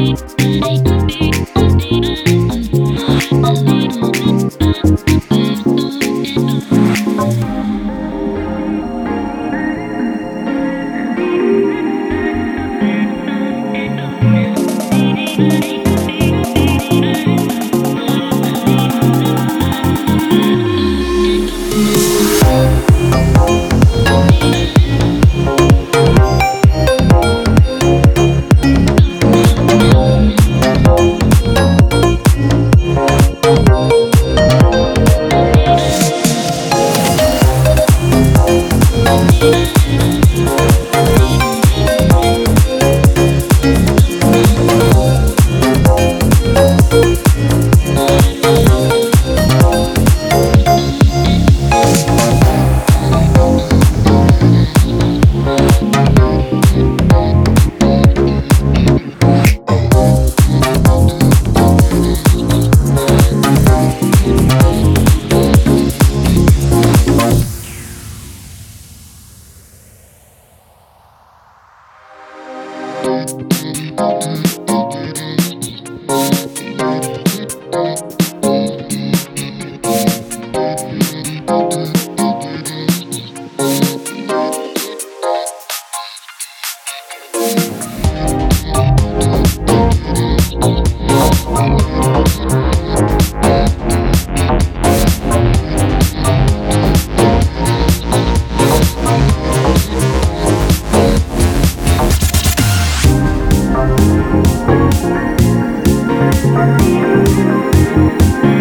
Bye. I'm not afraid